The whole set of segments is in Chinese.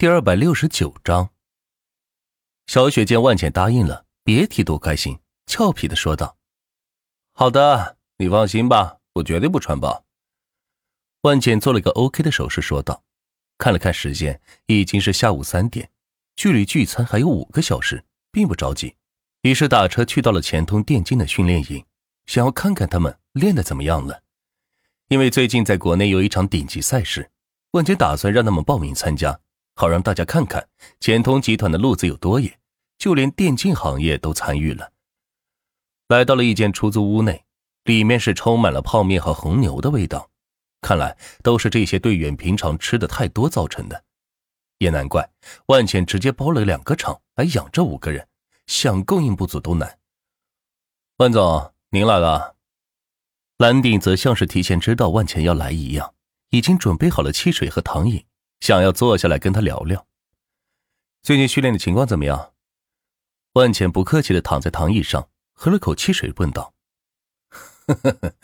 第二百六十九章，小雪见万茜答应了，别提多开心，俏皮的说道：“好的，你放心吧，我绝对不穿帮。”万茜做了个 OK 的手势，说道：“看了看时间，已经是下午三点，距离聚餐还有五个小时，并不着急。于是打车去到了钱通电竞的训练营，想要看看他们练的怎么样了。因为最近在国内有一场顶级赛事，万茜打算让他们报名参加。”好让大家看看钱通集团的路子有多野，就连电竞行业都参与了。来到了一间出租屋内，里面是充满了泡面和红牛的味道，看来都是这些队员平常吃的太多造成的。也难怪万茜直接包了两个厂来养这五个人，想供应不足都难。万总，您来了。蓝鼎则像是提前知道万茜要来一样，已经准备好了汽水和糖饮。想要坐下来跟他聊聊，最近训练的情况怎么样？万茜不客气的躺在躺椅上，喝了口汽水，问道：“呵呵呵。”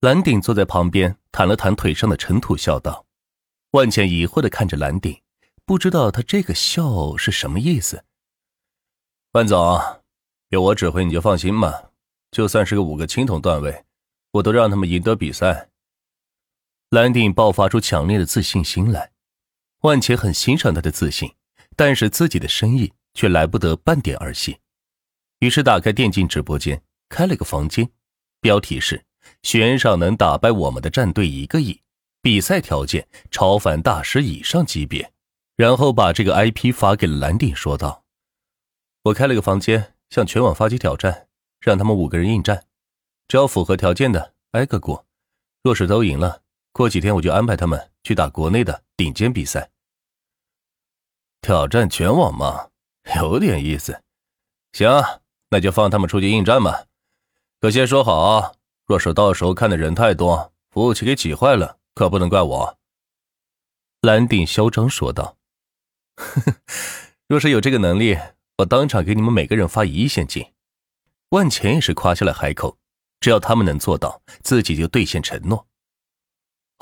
蓝鼎坐在旁边，弹了弹腿上的尘土，笑道：“万茜疑惑的看着蓝鼎，不知道他这个笑是什么意思。”万总，有我指挥你就放心吧，就算是个五个青铜段位，我都让他们赢得比赛。蓝鼎爆发出强烈的自信心来，万茜很欣赏他的自信，但是自己的生意却来不得半点儿戏，于是打开电竞直播间，开了个房间，标题是“悬赏能打败我们的战队一个亿，比赛条件超凡大师以上级别”，然后把这个 IP 发给了蓝鼎，说道：“我开了个房间，向全网发起挑战，让他们五个人应战，只要符合条件的挨个过，若是都赢了。”过几天我就安排他们去打国内的顶尖比赛，挑战全网嘛，有点意思。行，那就放他们出去应战吧。可先说好，若是到时候看的人太多，服务器给挤坏了，可不能怪我。蓝鼎嚣张说道：“ 若是有这个能力，我当场给你们每个人发一亿现金。”万钱也是夸下了海口，只要他们能做到，自己就兑现承诺。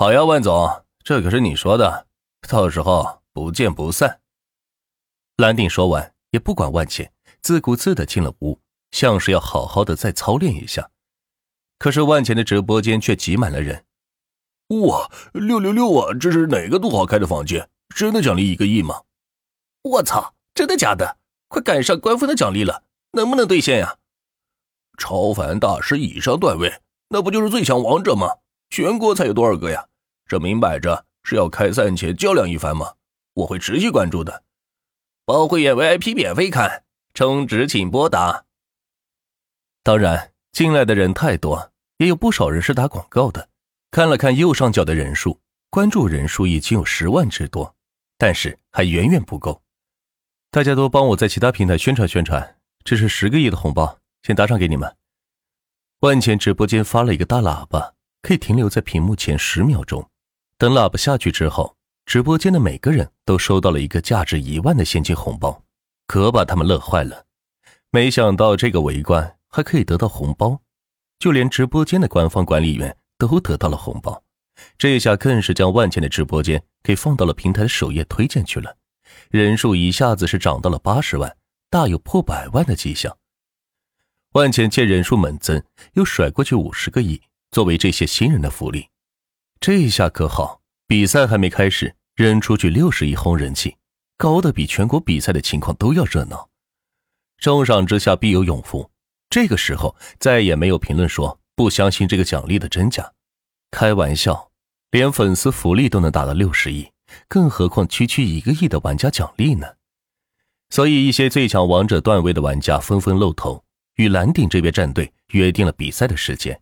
好呀，万总，这可是你说的，到时候不见不散。蓝鼎说完，也不管万茜，自顾自的进了屋，像是要好好的再操练一下。可是万茜的直播间却挤满了人。哇，六六六啊！这是哪个土豪开的房间？真的奖励一个亿吗？我操，真的假的？快赶上官方的奖励了，能不能兑现呀？超凡大师以上段位，那不就是最强王者吗？全国才有多少个呀？这明摆着是要开赛前较量一番吗？我会持续关注的。包会员 VIP 免费看，充值请拨打。当然，进来的人太多，也有不少人是打广告的。看了看右上角的人数，关注人数已经有十万之多，但是还远远不够。大家都帮我在其他平台宣传宣传，这是十个亿的红包，先打赏给你们。万钱直播间发了一个大喇叭，可以停留在屏幕前十秒钟。等喇叭下去之后，直播间的每个人都收到了一个价值一万的现金红包，可把他们乐坏了。没想到这个围观还可以得到红包，就连直播间的官方管理员都得到了红包。这下更是将万茜的直播间给放到了平台的首页推荐去了，人数一下子是涨到了八十万，大有破百万的迹象。万茜见人数猛增，又甩过去五十个亿作为这些新人的福利。这下可好，比赛还没开始，扔出去六十亿红人气，高的比全国比赛的情况都要热闹。重赏之下必有勇夫，这个时候再也没有评论说不相信这个奖励的真假。开玩笑，连粉丝福利都能达到六十亿，更何况区区一个亿的玩家奖励呢？所以一些最强王者段位的玩家纷纷露头，与蓝鼎这边战队约定了比赛的时间。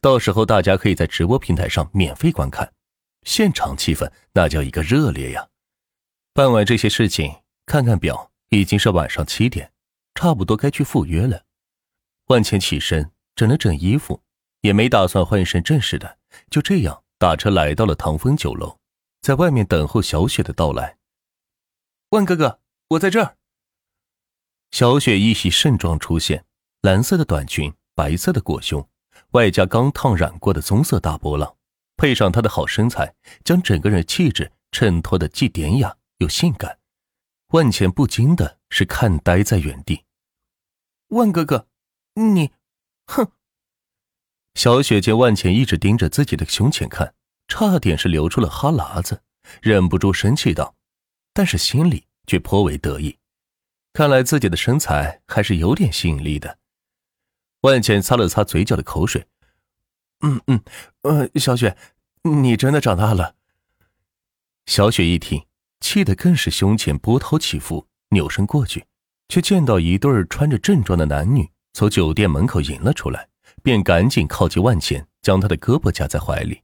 到时候大家可以在直播平台上免费观看，现场气氛那叫一个热烈呀！办完这些事情，看看表，已经是晚上七点，差不多该去赴约了。万茜起身整了整衣服，也没打算换一身正式的，就这样打车来到了唐风酒楼，在外面等候小雪的到来。万哥哥，我在这儿。小雪一袭盛装出现，蓝色的短裙，白色的裹胸。外加刚烫染过的棕色大波浪，配上她的好身材，将整个人气质衬托的既典雅又性感，万茜不禁的是看呆在原地。万哥哥，你，哼！小雪见万茜一直盯着自己的胸前看，差点是流出了哈喇子，忍不住生气道，但是心里却颇为得意，看来自己的身材还是有点吸引力的。万茜擦了擦嘴角的口水，嗯嗯，呃，小雪，你真的长大了。小雪一听，气得更是胸前波涛起伏，扭身过去。却见到一对穿着正装的男女从酒店门口迎了出来，便赶紧靠近万茜，将她的胳膊夹在怀里，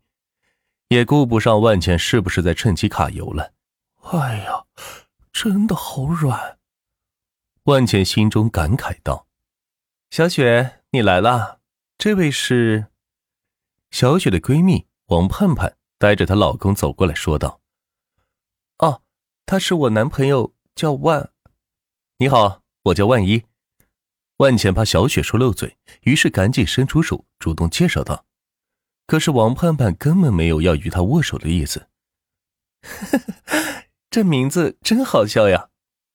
也顾不上万茜是不是在趁机揩油了。哎呀，真的好软！万茜心中感慨道：“小雪，你来了，这位是小雪的闺蜜王盼盼，带着她老公走过来说道：‘哦，他是我男朋友，叫万。’”你好，我叫万一。万茜怕小雪说漏嘴，于是赶紧伸出手，主动介绍道。可是王盼盼根本没有要与他握手的意思。这名字真好笑呀，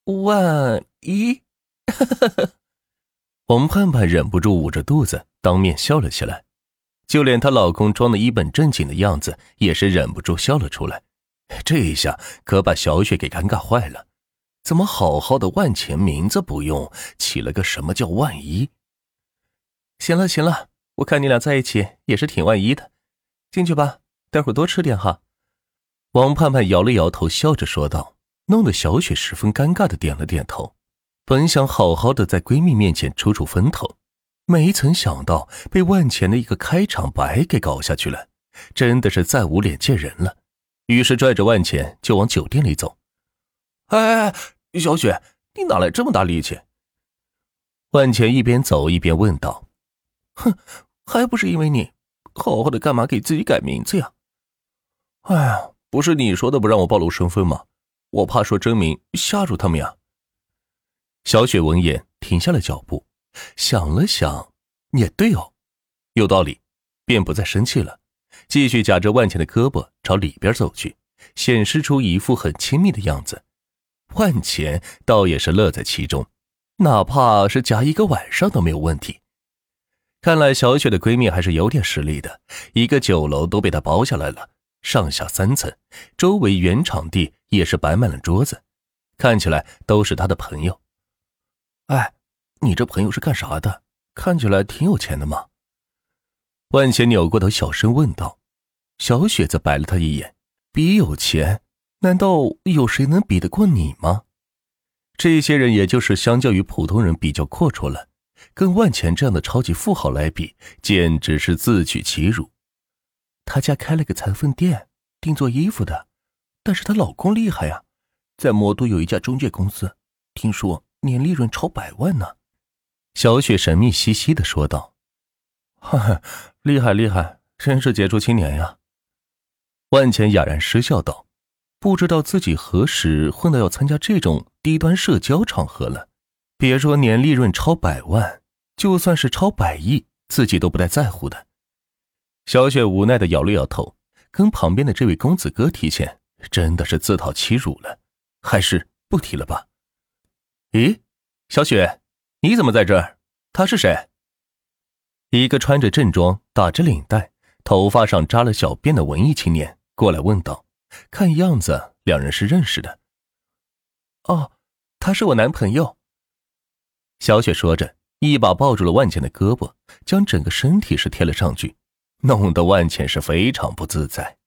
万一。王盼盼忍不住捂着肚子，当面笑了起来。就连她老公装的一本正经的样子，也是忍不住笑了出来。这一下可把小雪给尴尬坏了。怎么好好的万钱名字不用，起了个什么叫万一？行了行了，我看你俩在一起也是挺万一的，进去吧，待会多吃点哈。王盼盼摇了摇头，笑着说道，弄得小雪十分尴尬的点了点头。本想好好的在闺蜜面前出出风头，没曾想到被万钱的一个开场白给搞下去了，真的是再无脸见人了。于是拽着万钱就往酒店里走。哎哎哎，小雪，你哪来这么大力气？万钱一边走一边问道：“哼，还不是因为你，好好的干嘛给自己改名字呀？”哎呀，不是你说的不让我暴露身份吗？我怕说真名吓住他们呀。小雪闻言停下了脚步，想了想，也对哦，有道理，便不再生气了，继续夹着万茜的胳膊朝里边走去，显示出一副很亲密的样子。万钱倒也是乐在其中，哪怕是夹一个晚上都没有问题。看来小雪的闺蜜还是有点实力的，一个酒楼都被她包下来了，上下三层，周围原场地也是摆满了桌子，看起来都是她的朋友。哎，你这朋友是干啥的？看起来挺有钱的嘛。万钱扭过头小声问道。小雪则白了他一眼，比有钱。难道有谁能比得过你吗？这些人也就是相较于普通人比较阔绰了，跟万钱这样的超级富豪来比，简直是自取其辱。他家开了个裁缝店，定做衣服的，但是她老公厉害呀，在魔都有一家中介公司，听说年利润超百万呢。小雪神秘兮兮的说道：“哈哈，厉害厉害，真是杰出青年呀。”万钱哑然失笑道。不知道自己何时混到要参加这种低端社交场合了。别说年利润超百万，就算是超百亿，自己都不太在乎的。小雪无奈的摇了摇头，跟旁边的这位公子哥提钱，真的是自讨欺辱了。还是不提了吧。咦，小雪，你怎么在这儿？他是谁？一个穿着正装、打着领带、头发上扎了小辫的文艺青年过来问道。看样子，两人是认识的。哦，他是我男朋友。小雪说着，一把抱住了万茜的胳膊，将整个身体是贴了上去，弄得万茜是非常不自在。